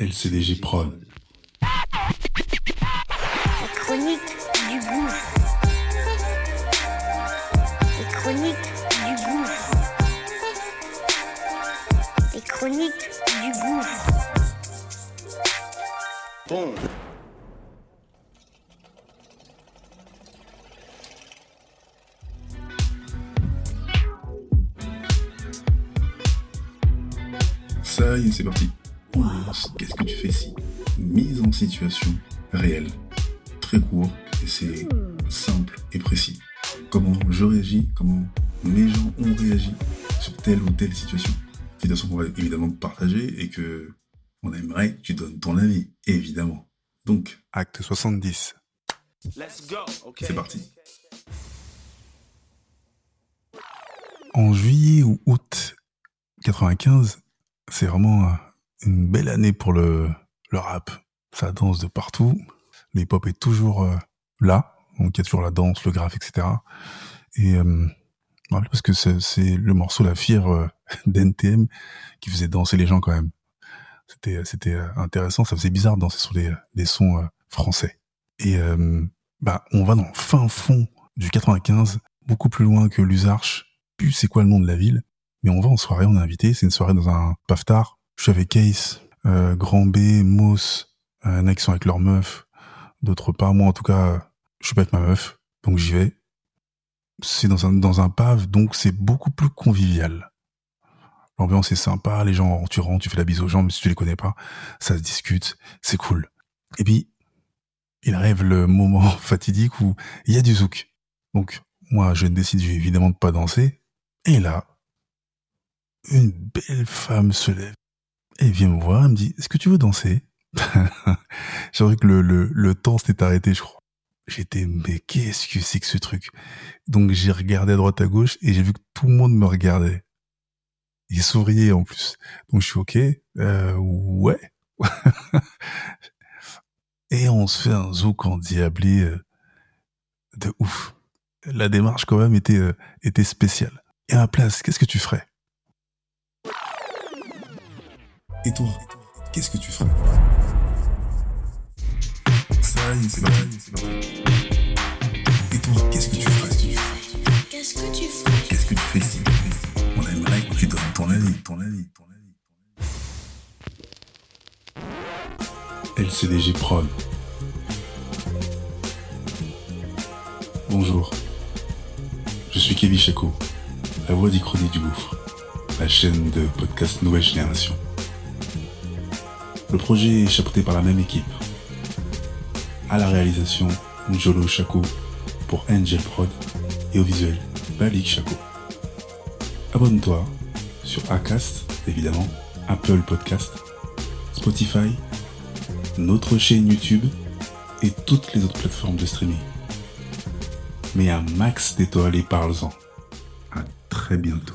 LCDG Prod. La chronique du gouffre. Les chroniques du gouffre. Les chroniques du gouffre. Bon. Ça y est, c'est parti. Qu'est-ce que tu fais ici? Mise en situation réelle. Très court et c'est simple et précis. Comment je réagis, comment mes gens ont réagi sur telle ou telle situation. Situation qu'on va évidemment partager et que on aimerait que tu donnes ton avis, évidemment. Donc, acte 70. Let's go. Okay. C'est parti. En juillet ou août 95, c'est vraiment une belle année pour le, le rap. Ça danse de partout. Le hip-hop est toujours euh, là. Donc il y a toujours la danse, le graphe, etc. Et euh, parce que c'est le morceau La Fière euh, d'NTM qui faisait danser les gens quand même. C'était c'était euh, intéressant. Ça faisait bizarre de danser sur des, des sons français. Et bah on va dans le fin fond du 95, beaucoup plus loin que l'Usarche. Plus c'est quoi le nom de la ville. Mais on va en soirée, on est invité. C'est une soirée dans un paftard. Je suis avec Case, euh, Grand B, Moss, euh, un sont avec leur meuf, d'autres pas. Moi, en tout cas, je suis pas avec ma meuf, donc j'y vais. C'est dans un dans pave, donc c'est beaucoup plus convivial. L'ambiance est sympa, les gens, tu rentres, tu fais la bise aux gens, mais si tu les connais pas, ça se discute, c'est cool. Et puis, il arrive le moment fatidique où il y a du zouk. Donc, moi, je décide évidemment de pas danser. Et là, une belle femme se lève et vient me voir, elle me dit, est-ce que tu veux danser? J'ai que le, le, le temps s'était arrêté, je crois. J'étais, mais qu'est-ce que c'est que ce truc? Donc j'ai regardé à droite à gauche et j'ai vu que tout le monde me regardait. Il souriait en plus. Donc je suis ok, euh, ouais. et on se fait un zouk endiablé euh, de ouf. La démarche quand même était, euh, était spéciale. Et à ma place, qu'est-ce que tu ferais? Et toi, qu'est-ce que tu ferais? Ça y est, c'est parti. Et toi, qu'est-ce que tu ferais? Qu'est-ce que tu ferais? Qu'est-ce que tu fais ici? On aimerait que tu donnes ton avis, ton avis, ton avis. LCDG Prod. Bonjour. Je suis Kevin Chaco, la voix d'Ichronie du Gouffre, la chaîne de podcast Nouvelle Génération. Le projet est chapeauté par la même équipe. À la réalisation, Njolo Chaco pour Angel Prod et au visuel, Balik Chaco. Abonne-toi sur Acast, évidemment, Apple Podcast, Spotify, notre chaîne YouTube et toutes les autres plateformes de streaming. Mais un max d'étoiles et parle-en. À très bientôt.